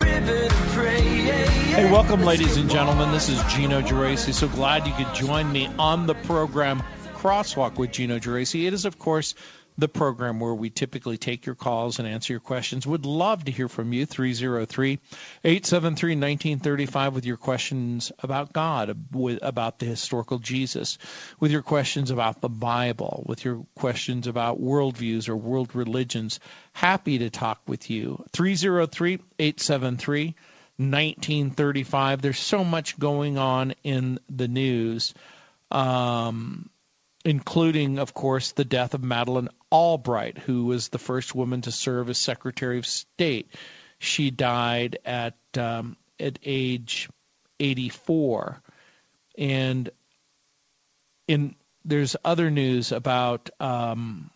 Hey, welcome, ladies and gentlemen. This is Gino Geraci. So glad you could join me on the program Crosswalk with Gino Geraci. It is, of course, the program where we typically take your calls and answer your questions. Would love to hear from you. 303 873 1935 with your questions about God, about the historical Jesus, with your questions about the Bible, with your questions about worldviews or world religions. Happy to talk with you. 303 873 1935. There's so much going on in the news. Um, including, of course, the death of Madeleine Albright, who was the first woman to serve as Secretary of State. She died at um, at age 84, and in there's other news about um,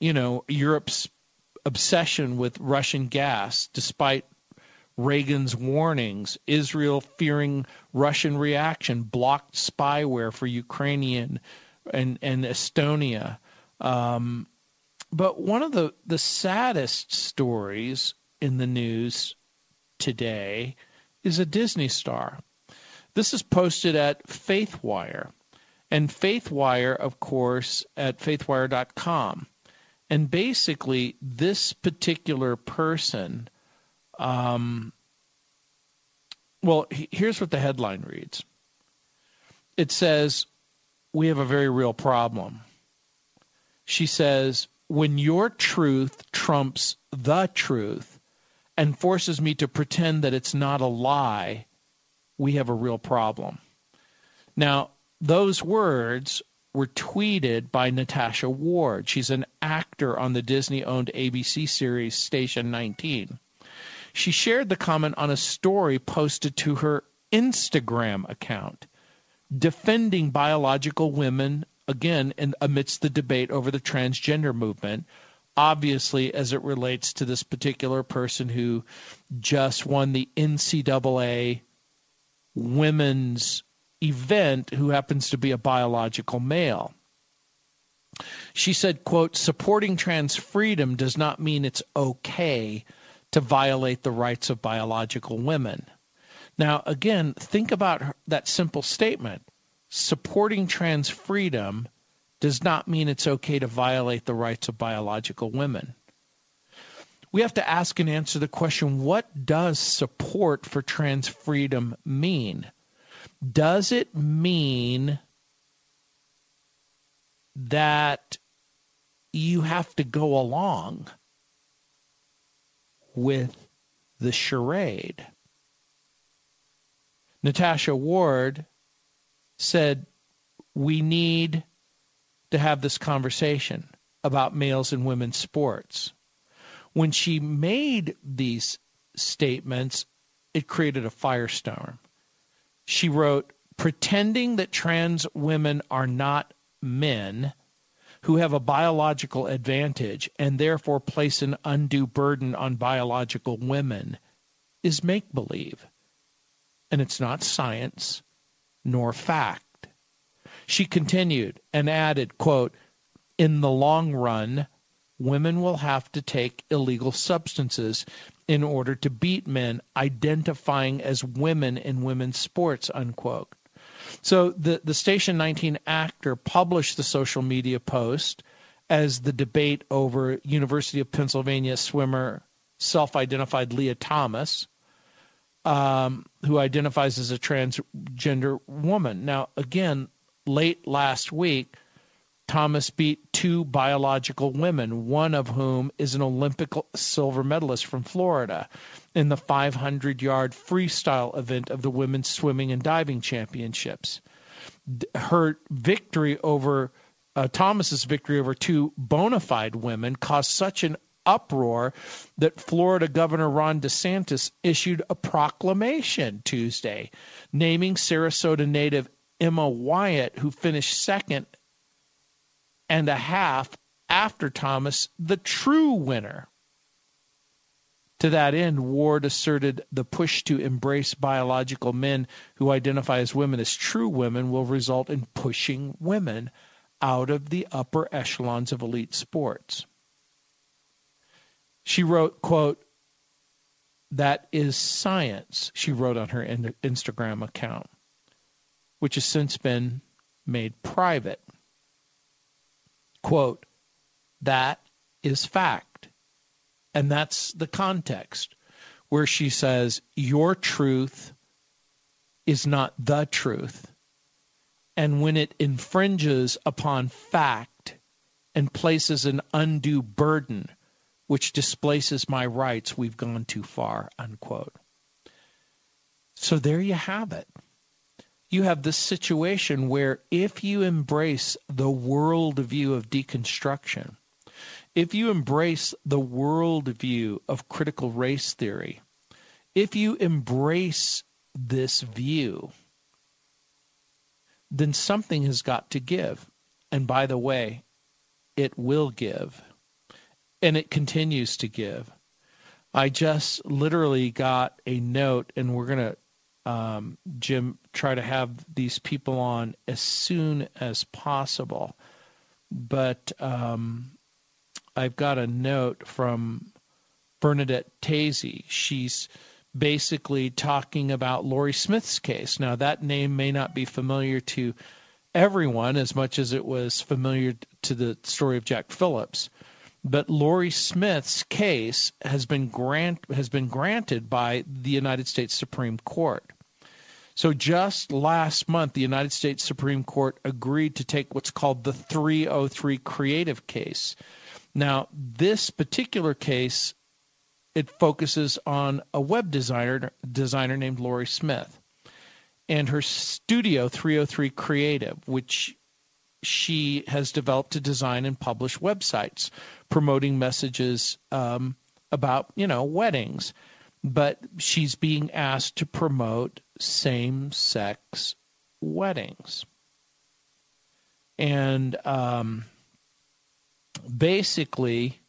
you know Europe's obsession with Russian gas, despite Reagan's warnings, Israel fearing Russian reaction, blocked spyware for Ukrainian and, and Estonia. Um, but one of the, the saddest stories in the news today is a Disney star. This is posted at FaithWire. And FaithWire, of course, at faithwire.com. And basically, this particular person um, well, here's what the headline reads it says, We have a very real problem. She says, When your truth trumps the truth and forces me to pretend that it's not a lie, we have a real problem. Now, those words were tweeted by Natasha Ward. She's an actor on the Disney owned ABC series Station 19. She shared the comment on a story posted to her Instagram account, defending biological women, again, in, amidst the debate over the transgender movement, obviously as it relates to this particular person who just won the NCAA women's event who happens to be a biological male. She said, quote, supporting trans freedom does not mean it's okay to violate the rights of biological women. Now, again, think about that simple statement. Supporting trans freedom does not mean it's okay to violate the rights of biological women. We have to ask and answer the question what does support for trans freedom mean? Does it mean that you have to go along? with the charade. Natasha Ward said, We need to have this conversation about males and women's sports. When she made these statements, it created a firestorm. She wrote, Pretending that trans women are not men who have a biological advantage and therefore place an undue burden on biological women is make believe. And it's not science nor fact. She continued and added, quote, in the long run, women will have to take illegal substances in order to beat men identifying as women in women's sports, unquote. So the, the Station 19 actor published the social media post as the debate over University of Pennsylvania swimmer self-identified Lia Thomas, um, who identifies as a transgender woman. Now, again, late last week, Thomas beat two biological women, one of whom is an Olympic silver medalist from Florida in the 500 yard freestyle event of the Women's Swimming and Diving Championships. Her victory over uh, Thomas's victory over two bona fide women caused such an uproar that Florida Governor Ron DeSantis issued a proclamation Tuesday naming Sarasota native Emma Weyant, who finished second and a half after Thomas, the true winner. To that end, Ward asserted the push to embrace biological men who identify as women as true women will result in pushing women out of the upper echelons of elite sports. She wrote, quote, that is science, she wrote on her Instagram account, which has since been made private. Quote, that is fact. And that's the context where she says, Your truth is not the truth. And when it infringes upon fact and places an undue burden, which displaces my rights, we've gone too far, unquote. So there you have it. You have this situation where if you embrace the worldview of deconstruction, if you embrace the worldview of critical race theory, if you embrace this view, then something has got to give. And by the way, it will give. And it continues to give. I just literally got a note, and we're going to, um, Jim, try to have these people on as soon as possible. But um, I've got a note from Bernadette Tazy. She's basically talking about Lorie Smith's case. Now, that name may not be familiar to everyone as much as it was familiar to the story of Jack Phillips. But Lorie Smith's case has been grant has been granted by the United States Supreme Court. So just last month, the United States Supreme Court agreed to take what's called the 303 creative case. Now, this particular case, it focuses on a web designer designer named Lori Smith and her Studio 303 Creative, which she has developed to design and publish websites promoting messages um, about, you know, weddings. But she's being asked to promote same sex weddings. And um, basically,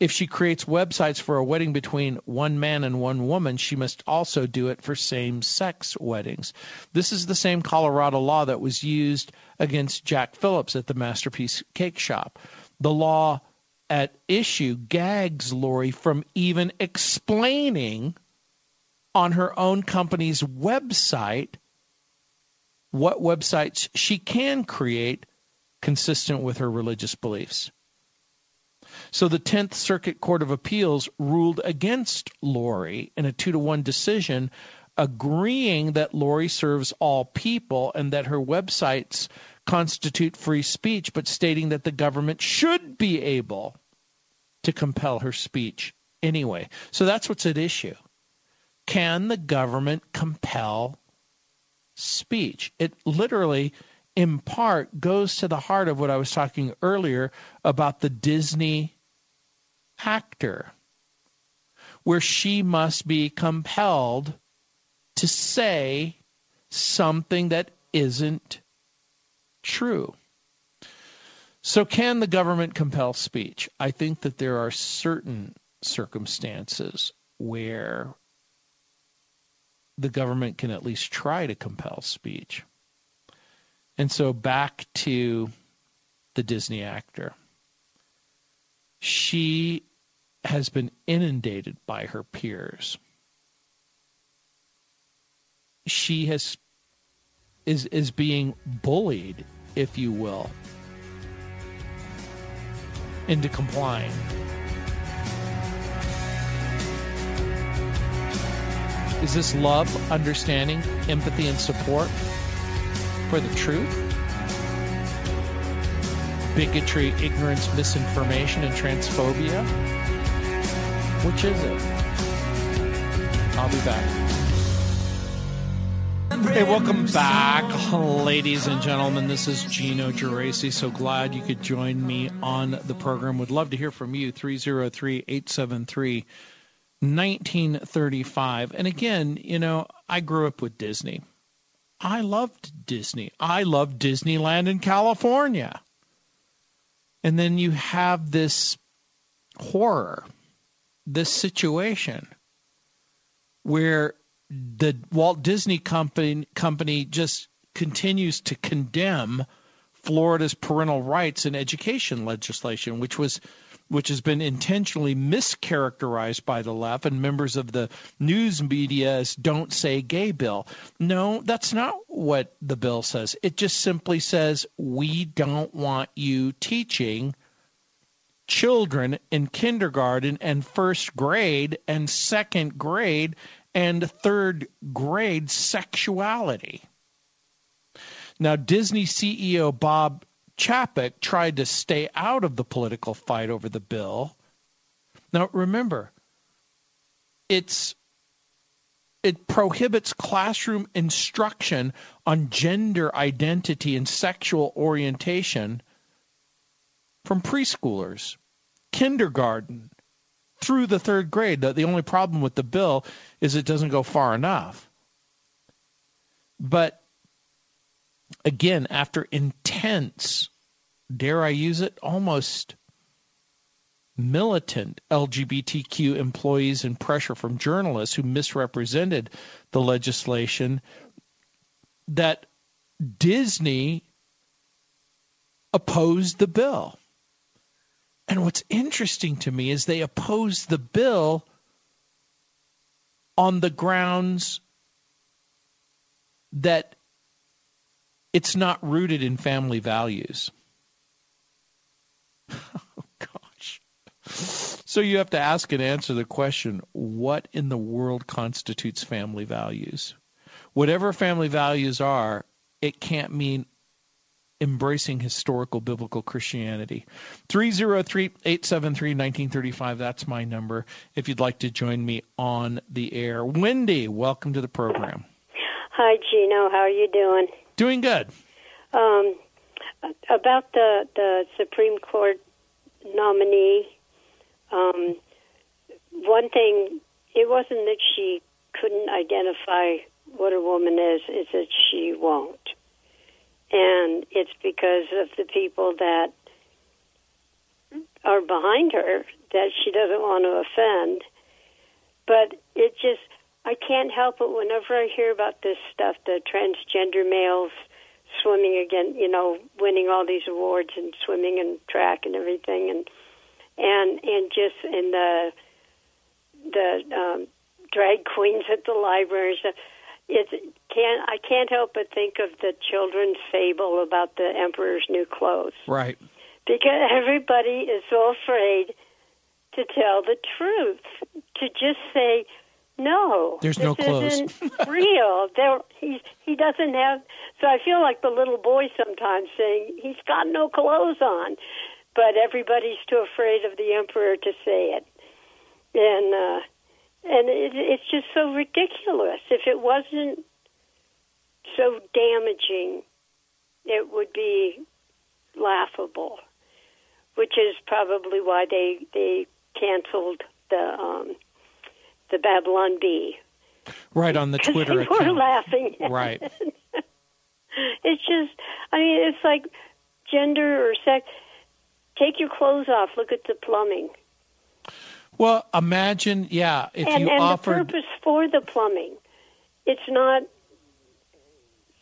if she creates websites for a wedding between one man and one woman, she must also do it for same sex weddings. This is the same Colorado law that was used against Jack Phillips at the Masterpiece Cake Shop. The law at issue gags Lorie from even explaining on her own company's website what websites she can create consistent with her religious beliefs. So the 10th Circuit Court of Appeals ruled against Lorie in a 2 to 1 decision, agreeing that Lorie serves all people and that her websites constitute free speech, but stating that the government should be able to compel her speech anyway. So that's what's at issue. Can the government compel speech? It literally in part goes to the heart of what I was talking earlier about the Disney actor, where she must be compelled to say something that isn't true. So, can the government compel speech? I think that there are certain circumstances where the government can at least try to compel speech. And so back to the Disney actor. She has been inundated by her peers. She has is is being bullied, if you will, into complying. Is this love, understanding, empathy, and support? for the truth? Bigotry, ignorance, misinformation, and transphobia? Which is it? I'll be back. Hey, welcome back, ladies and gentlemen. This is Gino Geraci. So glad you could join me on the program. Would love to hear from you. 303 873 1935. And again, you know, I grew up with Disney. I loved Disney. I loved Disneyland in California. And then you have this horror, this situation where the Walt Disney Company company just continues to condemn Florida's parental rights and education legislation, which was which has been intentionally mischaracterized by the left and members of the news media as don't say gay bill. No, that's not what the bill says. It just simply says we don't want you teaching children in kindergarten and first grade and second grade and third grade sexuality. Now, Disney CEO Bob Chapek tried to stay out of the political fight over the bill. Now, remember, it's it prohibits classroom instruction on gender identity and sexual orientation from preschoolers, kindergarten, through the third grade. The, the only problem with the bill is it doesn't go far enough. But again, after intense, dare I use it, almost militant LGBTQ employees and pressure from journalists who misrepresented the legislation, that Disney opposed the bill. And what's interesting to me is they oppose the bill on the grounds that it's not rooted in family values. oh, gosh. So you have to ask and answer the question what in the world constitutes family values? Whatever family values are, it can't mean embracing historical biblical Christianity. 303 873 1935. That's my number if you'd like to join me on the air. Wendy, welcome to the program. Hi, Gino. How are you doing? Doing good. Um, about the, the Supreme Court nominee, um, one thing, it wasn't that she couldn't identify what a woman is, it's that she won't and it's because of the people that are behind her that she doesn't want to offend. But it just, I can't help it whenever I hear about this stuff, the transgender males swimming again, you know, winning all these awards and swimming and track and everything, and and and just in the the um, drag queens at the library and stuff it can I can't help but think of the children's fable about the emperor's new clothes. Right. Because everybody is so afraid to tell the truth, to just say no. There's this no clothes. Isn't real. There, he he doesn't have. So I feel like the little boy sometimes saying he's got no clothes on, but everybody's too afraid of the emperor to say it, and. uh and it, it's just so ridiculous. If it wasn't so damaging, it would be laughable, which is probably why they they canceled the um, the Babylon Bee. Right on the Twitter they account. were laughing. right. it's just, I mean, it's like gender or sex. Take your clothes off. Look at the plumbing. Well, imagine, yeah, if and, you and offered. the purpose for the plumbing, it's not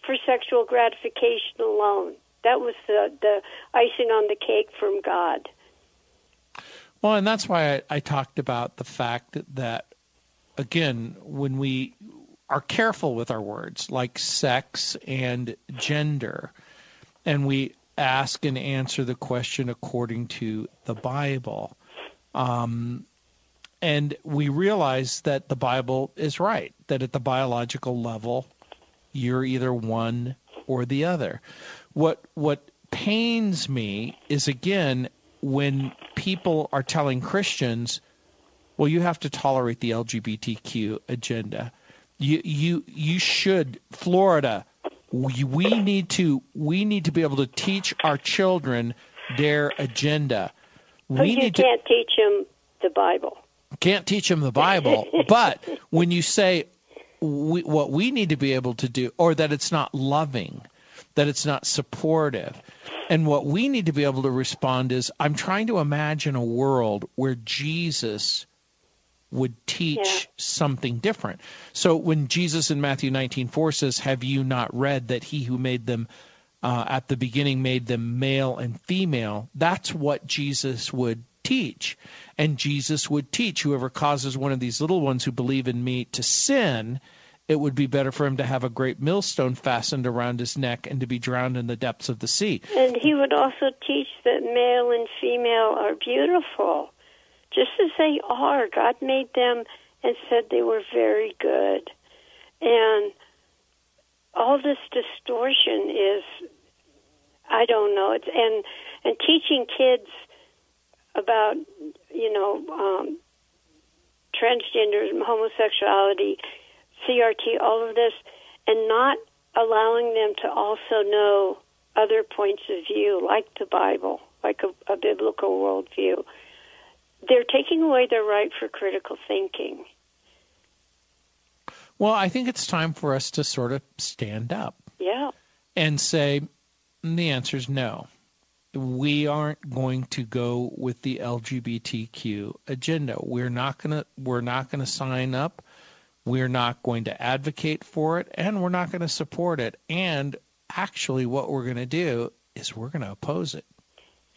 for sexual gratification alone. That was the the icing on the cake from God. Well, and that's why I, I talked about the fact that, again, when we are careful with our words, like sex and gender, and we ask and answer the question according to the Bible. Um, and we realize that the Bible is right, that at the biological level, you're either one or the other. What what pains me is again when people are telling Christians, well, you have to tolerate the LGBTQ agenda. You you you should Florida. We, we need to we need to be able to teach our children their agenda. We But you need can't teach them the Bible. can't teach them the Bible, but when you say we, what we need to be able to do, or that it's not loving, that it's not supportive, and what we need to be able to respond is, I'm trying to imagine a world where Jesus would teach Yeah. something different. So when Jesus in Matthew 19:4 says, "Have you not read that he who made them uh, at the beginning made them male and female?" That's what Jesus would teach. And Jesus would teach whoever causes one of these little ones who believe in me to sin, it would be better for him to have a great millstone fastened around his neck and to be drowned in the depths of the sea. And he would also teach that male and female are beautiful, just as they are. God made them and said they were very good. And all this distortion is, I don't know. It's and and teaching kids about you know um, transgender, homosexuality, CRT, all of this, and not allowing them to also know other points of view, like the Bible, like a, a biblical worldview. They're taking away their right for critical thinking. Well, I think it's time for us to sort of stand up Yeah. and say the answer is no. We aren't going to go with the LGBTQ agenda. We're not going to we're not going to sign up. We're not going to advocate for it and we're not going to support it. And actually what we're going to do is we're going to oppose it.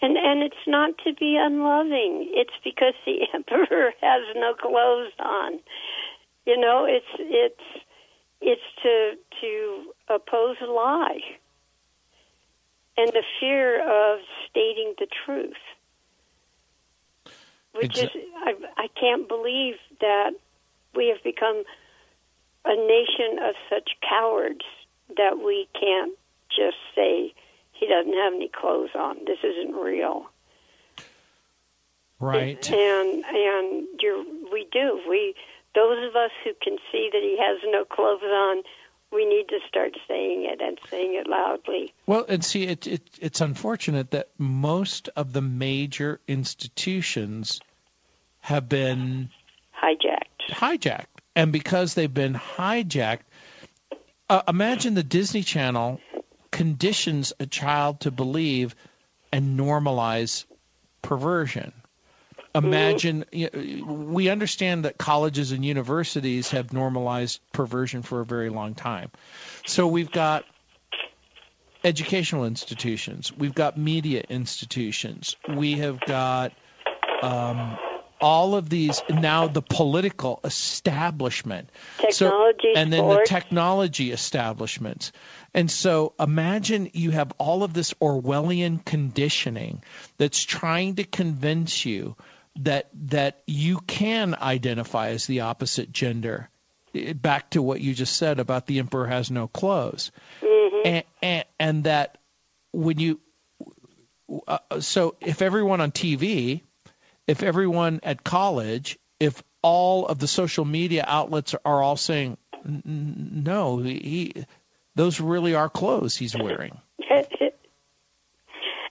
And and it's not to be unloving. It's because the emperor has no clothes on. You know, it's it's it's to to oppose a lie. And the fear of stating the truth. Which Exa- is I I can't believe that we have become a nation of such cowards that we can't just say he doesn't have any clothes on. This isn't real. Right. And and you're we do. We those of us who can see that he has no clothes on, we need to start saying it and saying it loudly. Well, and see, it, it, it's unfortunate that most of the major institutions have been Hijacked. hijacked. And because they've been hijacked, uh, imagine the Disney Channel conditions a child to believe and normalize perversion. Imagine, you know, we understand that colleges and universities have normalized perversion for a very long time. So we've got educational institutions, we've got media institutions, we have got um, all of these now the political establishment. Technology, so, and then the technology establishments. And so imagine you have all of this orwellian conditioning that's trying to convince you that that you can identify as the opposite gender. Back to what you just said about the emperor has no clothes. And, and, and that when you uh, so if everyone on TV, if everyone at college, if all of the social media outlets are all saying, "N- n- no, he, those really are clothes he's wearing.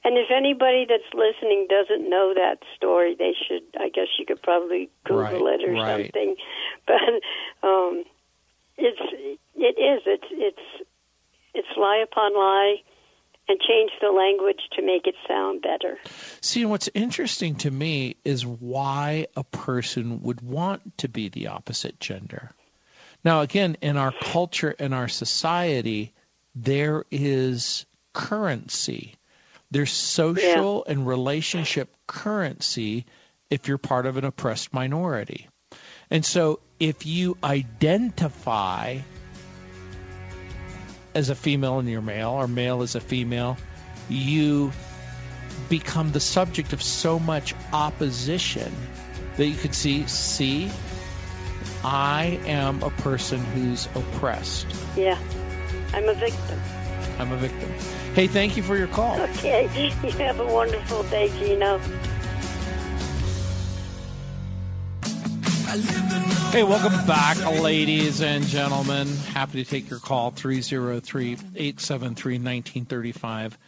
And if anybody that's listening doesn't know that story, they should. I guess you could probably Google Right, it or right. something. But um, it's it is it's it's it's lie upon lie, and change the language to make it sound better. See, what's interesting to me is why a person would want to be the opposite gender. Now, again, in our culture and our society, there is currency. There's social and relationship currency if you're part of an oppressed minority. And so if you identify as a female and you're male, or male as a female, you become the subject of so much opposition that you could see, see, I am a person who's oppressed. Yeah, I'm a victim. I'm a victim. Hey, thank you for your call. Okay, you have a wonderful day, Gino. I live in Hey, welcome back, ladies and gentlemen. Happy to take your call, 303 873 1935.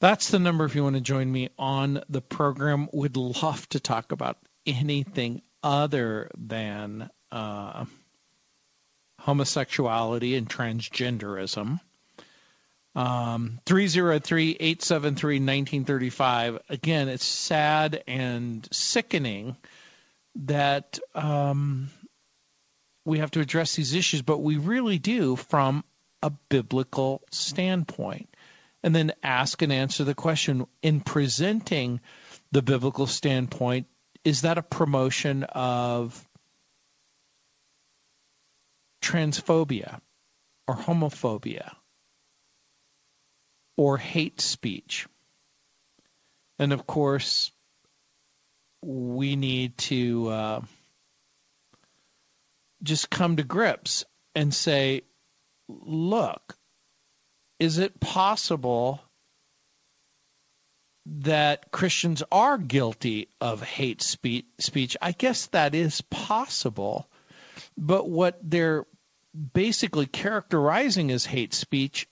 That's the number if you want to join me on the program. Would love to talk about anything other than uh, homosexuality and transgenderism. Um, 303 873 1935. Again, it's sad and sickening that um, we have to address these issues, but we really do from a biblical standpoint. And then ask and answer the question in presenting the biblical standpoint is that a promotion of transphobia or homophobia or hate speech? And of course, we need to uh, just come to grips and say, look, is it possible that Christians are guilty of hate speech, speech? I guess that is possible. But what they're basically characterizing as hate speech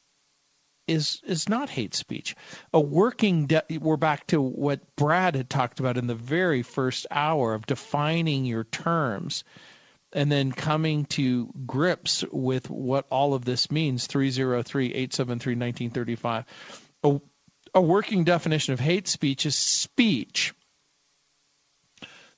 is is not hate speech. A working de- we're back to what Brad had talked about in the very first hour of defining your terms and then coming to grips with what all of this means 303-873-1935 a, a working definition of hate speech is speech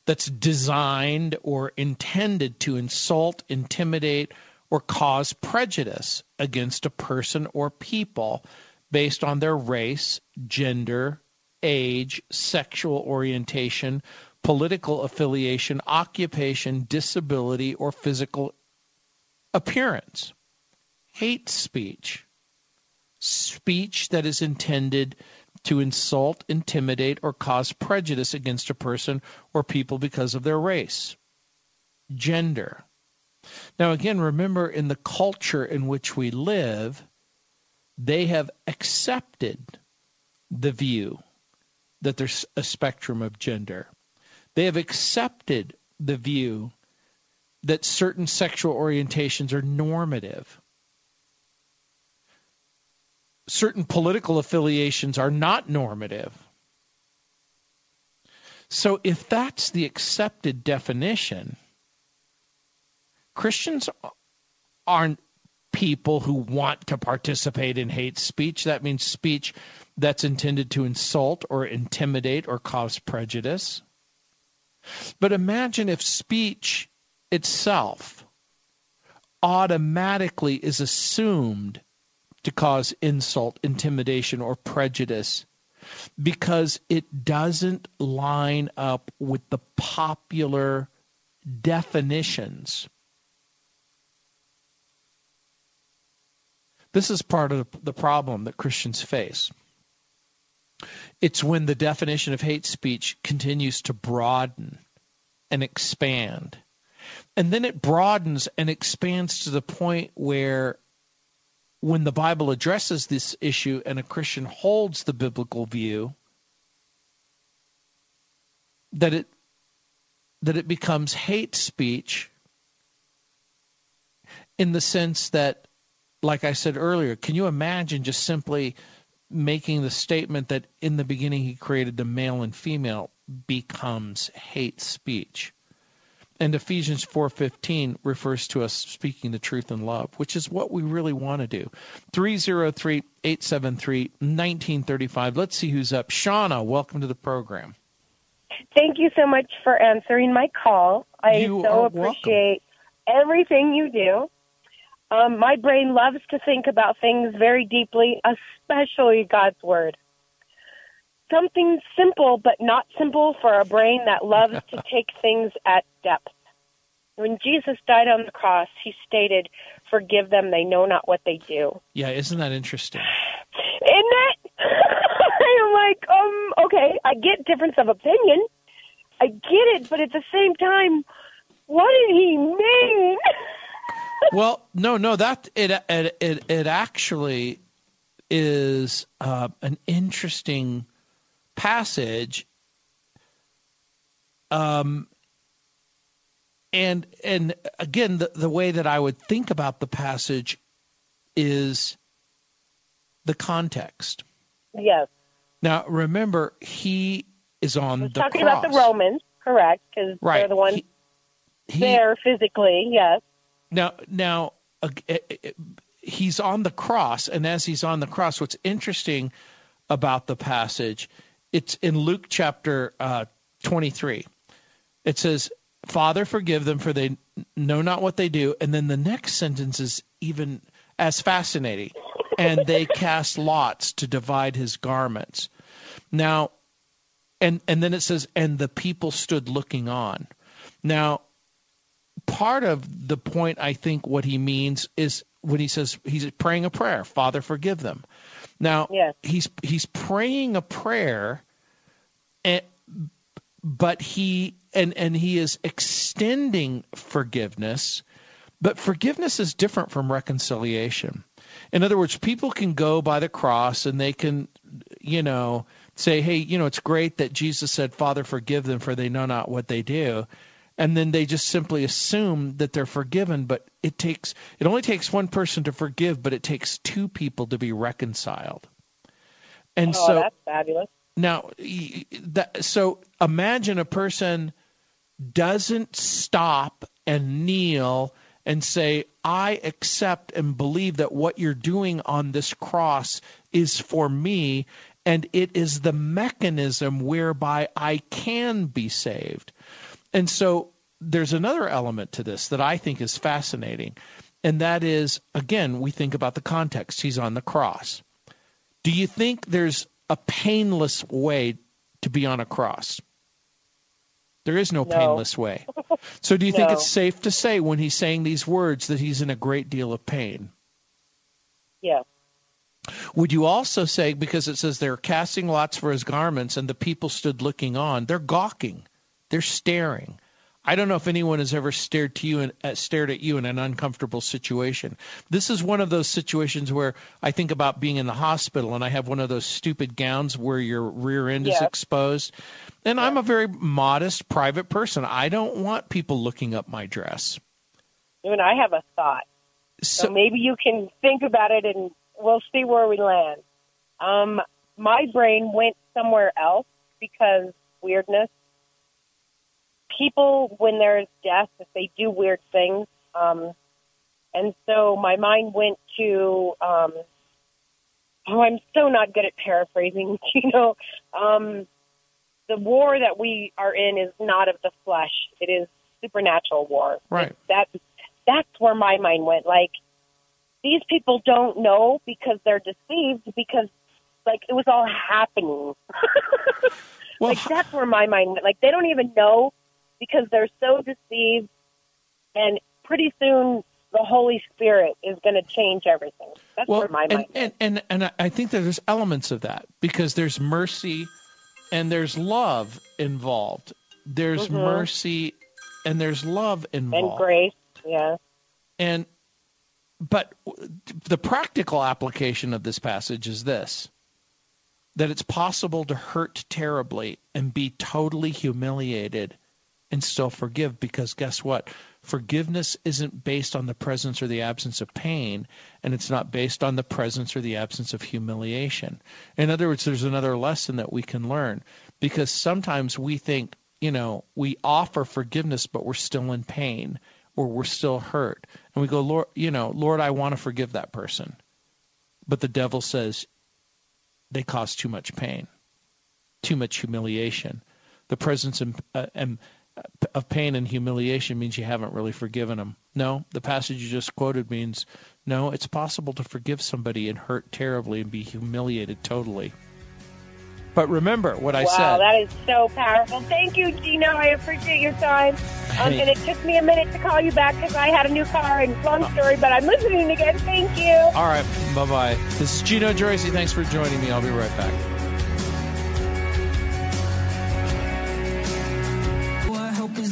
that's designed or intended to insult intimidate or cause prejudice against a person or people based on their race, gender, age, sexual orientation, political affiliation, occupation, disability, or physical appearance. Hate speech. Speech that is intended to insult, intimidate, or cause prejudice against a person or people because of their race, gender, now, again, remember in the culture in which we live, they have accepted the view that there's a spectrum of gender. They have accepted the view that certain sexual orientations are normative. Certain political affiliations are not normative. So, if that's the accepted definition, Christians aren't people who want to participate in hate speech. That means speech that's intended to insult or intimidate or cause prejudice. But imagine if speech itself automatically is assumed to cause insult, intimidation, or prejudice because it doesn't line up with the popular definitions This is part of the problem that Christians face. It's when the definition of hate speech continues to broaden and expand. And then it broadens and expands to the point where when the Bible addresses this issue and a Christian holds the biblical view, that it that it becomes hate speech in the sense that like I said earlier, can you imagine just simply making the statement that in the beginning he created the male and female becomes hate speech? And Ephesians 4:15 refers to us speaking the truth in love, which is what we really want to do. 303-873-1935. Let's see who's up. Shauna, welcome to the program. Thank you so much for answering my call. I You so appreciate everything you do. Um, my brain loves to think about things very deeply, especially God's Word. Something simple, but not simple for a brain that loves to take things at depth. When Jesus died on the cross, he stated, Forgive them, they know not what they do. Yeah, isn't that interesting? Isn't it? I'm like, um, okay, I get difference of opinion. I get it, but at the same time, what did he mean? well, no, no, that it it it, it actually is uh, an interesting passage. Um, and and again, the the way that I would think about the passage is the context. Yes. Now, remember, he is on the talking cross. about the Romans, correct? Because Right. they're the ones He- he- there physically. Yes. Now, now uh, he's on the cross, and as he's on the cross, what's interesting about the passage, it's in Luke chapter uh, 23. It says, "Father, forgive them, for they know not what they do." And then the next sentence is even as fascinating, and they cast lots to divide his garments. Now, and and then it says, "And the people stood looking on." Now, part of the point I think what he means is when he says he's praying a prayer, Father forgive them. Now Yes. he's he's praying a prayer and but he and and he is extending forgiveness, but forgiveness is different from reconciliation. In other words, people can go by the cross and they can you know say, "Hey, you know, it's great that Jesus said, "Father, forgive them for they know not what they do." And then they just simply assume that they're forgiven, but it takes it only takes one person to forgive, but it takes two people to be reconciled. And Oh, so that's fabulous. now, that, so imagine a person doesn't stop and kneel and say, I accept and believe that what you're doing on this cross is for me, and it is the mechanism whereby I can be saved. And so there's another element to this that I think is fascinating, and that is, again, we think about the context. He's on the cross. Do you think there's a painless way to be on a cross? There is no, No. painless way. So do you think it's safe to say when he's saying these words that he's in a great deal of pain? Yeah. Would you also say, because it says they're casting lots for his garments and the people stood looking on, they're gawking, they're staring. I don't know if anyone has ever stared to you and uh, stared at you in an uncomfortable situation. This is one of those situations where I think about being in the hospital and I have one of those stupid gowns where your rear end is exposed. And I'm a very modest, private person. I don't want people looking up my dress. And I have a thought. So, So, maybe you can think about it and we'll see where we land. Um, my brain went somewhere else because weirdness. People, when there's death, if they do weird things, um, and so my mind went to, um, oh, I'm so not good at paraphrasing. You know, um, the war that we are in is not of the flesh; it is supernatural war. Right. That that's where my mind went. Like these people don't know because they're deceived because like it was all happening. well, like that's where my mind went. Like they don't even know because they're so deceived, and pretty soon the Holy Spirit is going to change everything. That's well, where my and, mind. and, and and I think that there's elements of that because there's mercy and there's love involved. There's Mhm. mercy and there's love involved. and grace. Yeah. And but the practical application of this passage is this that it's possible to hurt terribly and be totally humiliated and still forgive because guess what? Forgiveness isn't based on the presence or the absence of pain, and it's not based on the presence or the absence of humiliation. In other words, there's another lesson that we can learn because sometimes we think, you know, we offer forgiveness, but we're still in pain or we're still hurt. And we go, Lord, you know, Lord, I want to forgive that person. But the devil says they cause too much pain, too much humiliation. The presence and, uh, and of pain and humiliation means you haven't really forgiven them. No, the passage you just quoted means no, it's possible to forgive somebody and hurt terribly and be humiliated totally. But remember what I wow, said. that is so powerful. Thank you, Gino. I appreciate your time. Um, Hey. and it took me a minute to call you back because I had a new car and long story, but I'm listening again. Thank you. All right, bye bye. This is Gino Geraci. Thanks for joining me. I'll be right back.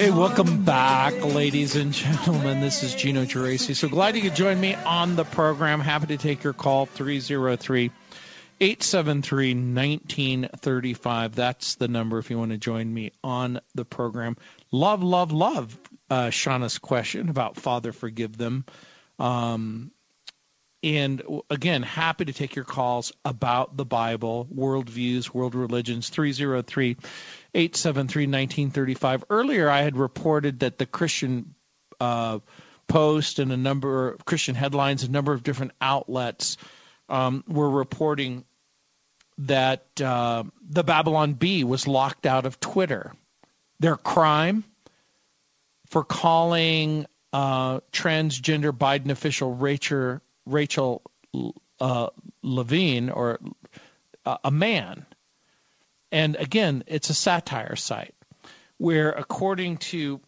Hey, welcome back, ladies and gentlemen. This is Gino Geraci. So glad you could join me on the program. Happy to take your call 303 873 1935. That's the number if you want to join me on the program. Love, love, love uh, Shauna's question about Father forgive them. Um, and again, happy to take your calls about the Bible, worldviews, world religions, 303 873 1935. Earlier, I had reported that the Christian uh, Post and a number of Christian headlines, a number of different outlets um, were reporting that uh, the Babylon Bee was locked out of Twitter. Their crime for calling uh, transgender Biden official Rachel Rachel uh, Levine or uh, a man. And again, it's a satire site where, according to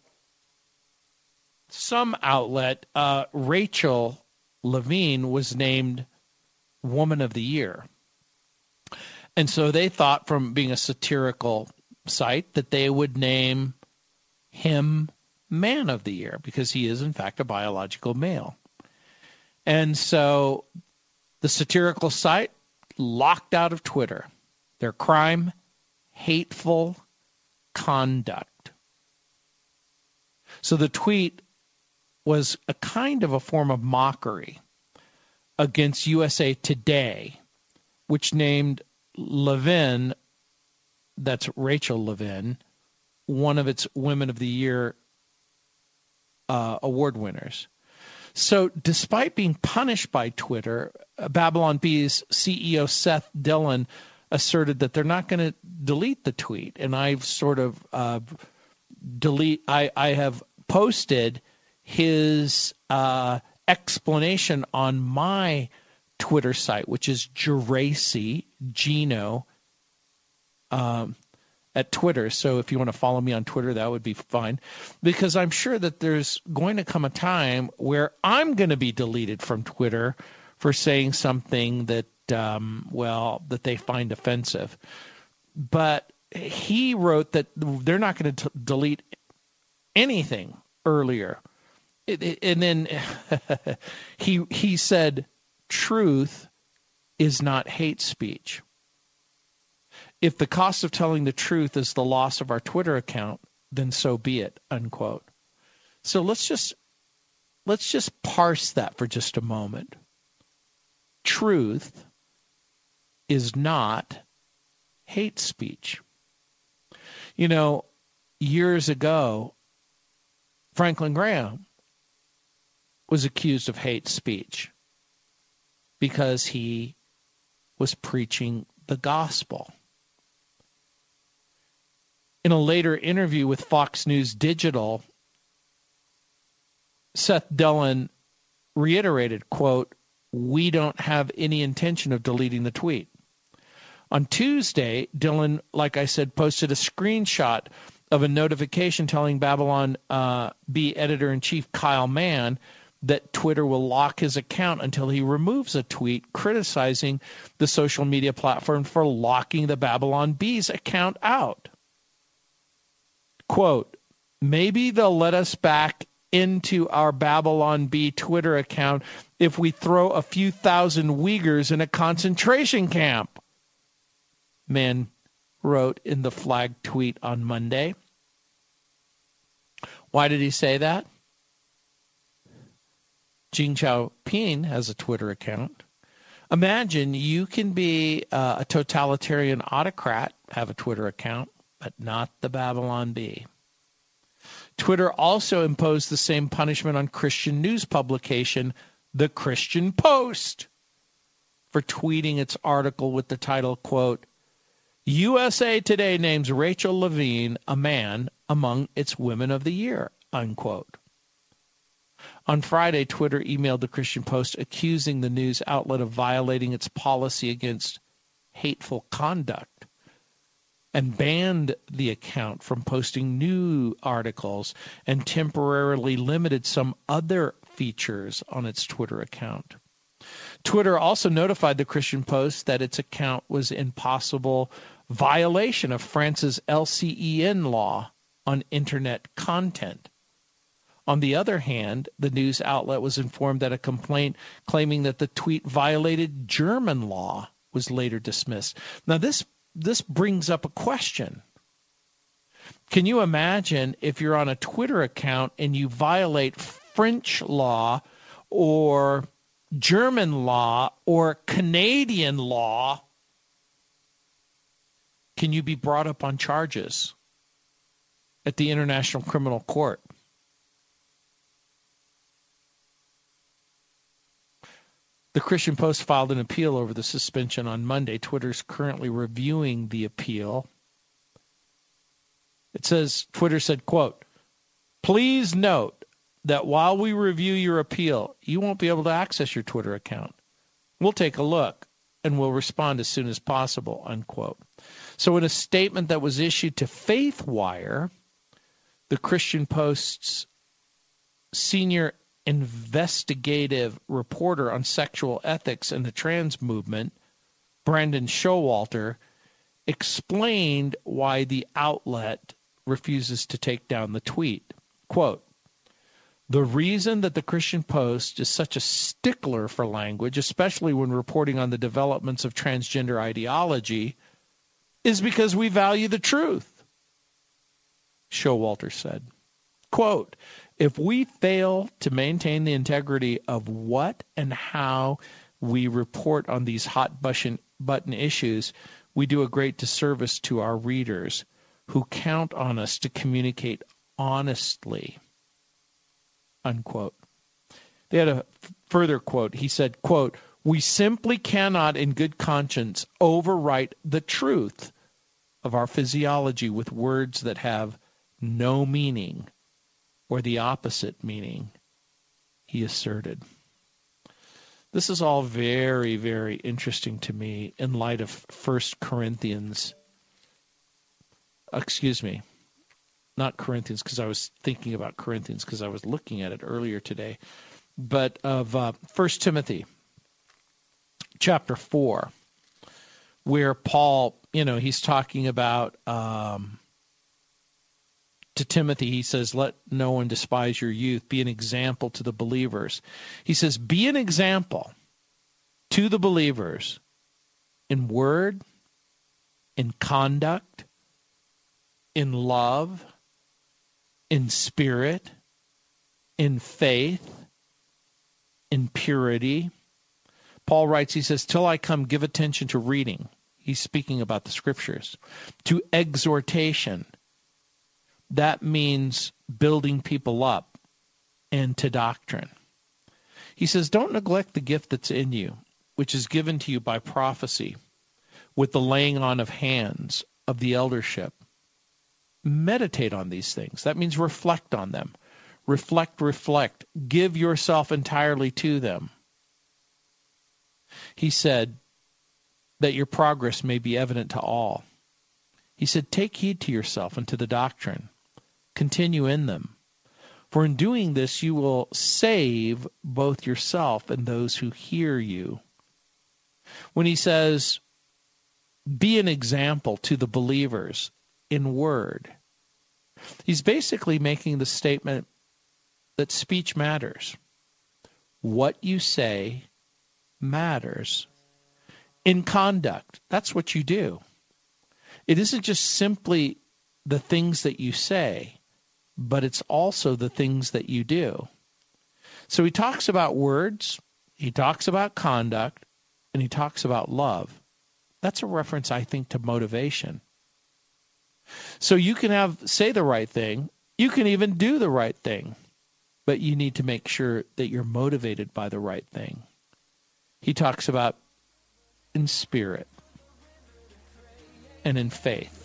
some outlet, uh, Rachel Levine was named Woman of the Year. And so they thought, from being a satirical site, that they would name him Man of the Year because he is, in fact, a biological male. And so the satirical site locked out of Twitter. Their crime, hateful conduct. So the tweet was a kind of a form of mockery against USA Today, which named Levine, that's Rachel Levine, one of its Women of the Year uh, award winners. So, despite being punished by Twitter, Babylon Bee's CEO Seth Dillon asserted that they're not going to delete the tweet, and I've sort of uh, delete. I, I have posted his uh, explanation on my Twitter site, which is Geraci Gino um, at Twitter. So if you want to follow me on Twitter, that would be fine. Because I'm sure that there's going to come a time where I'm going to be deleted from Twitter for saying something that, um, well, that they find offensive. But he wrote that they're not going to delete anything earlier. It, it, and then he he said, "Truth is not hate speech." If the cost of telling the truth is the loss of our Twitter account, then so be it, unquote. So let's just let's just parse that for just a moment. Truth is not hate speech. You know, years ago, Franklin Graham was accused of hate speech because he was preaching the gospel. In a later interview with Fox News Digital, Seth Dillon reiterated, quote, we don't have any intention of deleting the tweet. On Tuesday, Dillon, like I said, posted a screenshot of a notification telling Babylon uh, Bee editor in chief Kyle Mann that Twitter will lock his account until he removes a tweet criticizing the social media platform for locking the Babylon Bees account out. Quote, maybe they'll let us back into our Babylon Bee Twitter account if we throw a few thousand Uyghurs in a concentration camp. Mann wrote in the flag tweet on Monday. Why did he say that? Jing Xiaoping has a Twitter account. Imagine you can be uh, a totalitarian autocrat, have a Twitter account, but not the Babylon Bee. Twitter also imposed the same punishment on Christian news publication, The Christian Post, for tweeting its article with the title, quote, USA Today names Rachel Levine a man among its women of the year, unquote. On Friday, Twitter emailed the Christian Post accusing the news outlet of violating its policy against hateful conduct and banned the account from posting new articles and temporarily limited some other features on its Twitter account. Twitter also notified the Christian Post that its account was in possible violation of France's LCEN law on internet content. On the other hand, the news outlet was informed that a complaint claiming that the tweet violated German law was later dismissed. Now, this this brings up a question. Can you imagine if you're on a Twitter account and you violate French law or German law or Canadian law? Can you be brought up on charges at the International Criminal Court? The Christian Post filed an appeal over the suspension on Monday. Twitter's currently reviewing the appeal. It says Twitter said, quote, "Please note that while we review your appeal, you won't be able to access your Twitter account. We'll take a look and we'll respond as soon as possible." Unquote. So in a statement that was issued to FaithWire, the Christian Post's senior investigative reporter on sexual ethics and the trans movement, Brandon Showalter, explained why the outlet refuses to take down the tweet. Quote, the reason that the Christian Post is such a stickler for language, especially when reporting on the developments of transgender ideology, is because we value the truth. Showalter said. Quote, if we fail to maintain the integrity of what and how we report on these hot button, button issues, we do a great disservice to our readers who count on us to communicate honestly. Unquote. They had a further quote. He said, quote, we simply cannot in good conscience overwrite the truth of our physiology with words that have no meaning or the opposite meaning, he asserted. This is all very, very interesting to me in light of First Corinthians. Excuse me, not Corinthians, because I was thinking about Corinthians because I was looking at it earlier today, but of uh, First Timothy, chapter four, where Paul, you know, he's talking about um, to Timothy, he says, Let no one despise your youth. Be an example to the believers. He says, Be an example to the believers in word, in conduct, in love, in spirit, in faith, in purity. Paul writes, he says, Till I come, give attention to reading. He's speaking about the scriptures, to exhortation that means building people up and to doctrine. He says, Don't neglect the gift that's in you, which is given to you by prophecy, with the laying on of hands of the eldership. Meditate on these things. That means reflect on them. Reflect, reflect. Give yourself entirely to them. He said, that your progress may be evident to all. He said, Take heed to yourself and to the doctrine continue in them. For in doing this, you will save both yourself and those who hear you. When he says, be an example to the believers in word, he's basically making the statement that speech matters. What you say matters. In conduct, that's what you do. It isn't just simply the things that you say, but it's also the things that you do. So he talks about words, he talks about conduct, and he talks about love. That's a reference, I think, to motivation. So you can have say the right thing, you can even do the right thing, but you need to make sure that you're motivated by the right thing. He talks about in spirit and in faith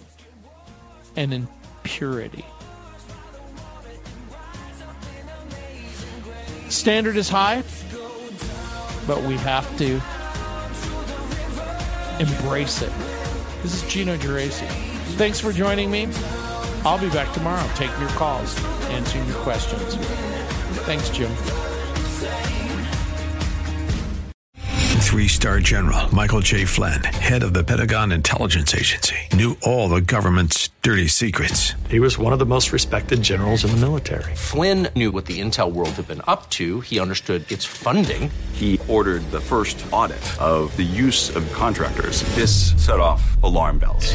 and in purity. Standard is high, but we have to embrace it. This is Gino Geraci. Thanks for joining me. I'll be back tomorrow taking your calls, answering your questions. Thanks, Jim. Three star general Michael J. Flynn, head of the Pentagon Intelligence Agency, knew all the government's dirty secrets. He was one of the most respected generals in the military. Flynn knew what the intel world had been up to, he understood its funding. He ordered the first audit of the use of contractors. This set off alarm bells.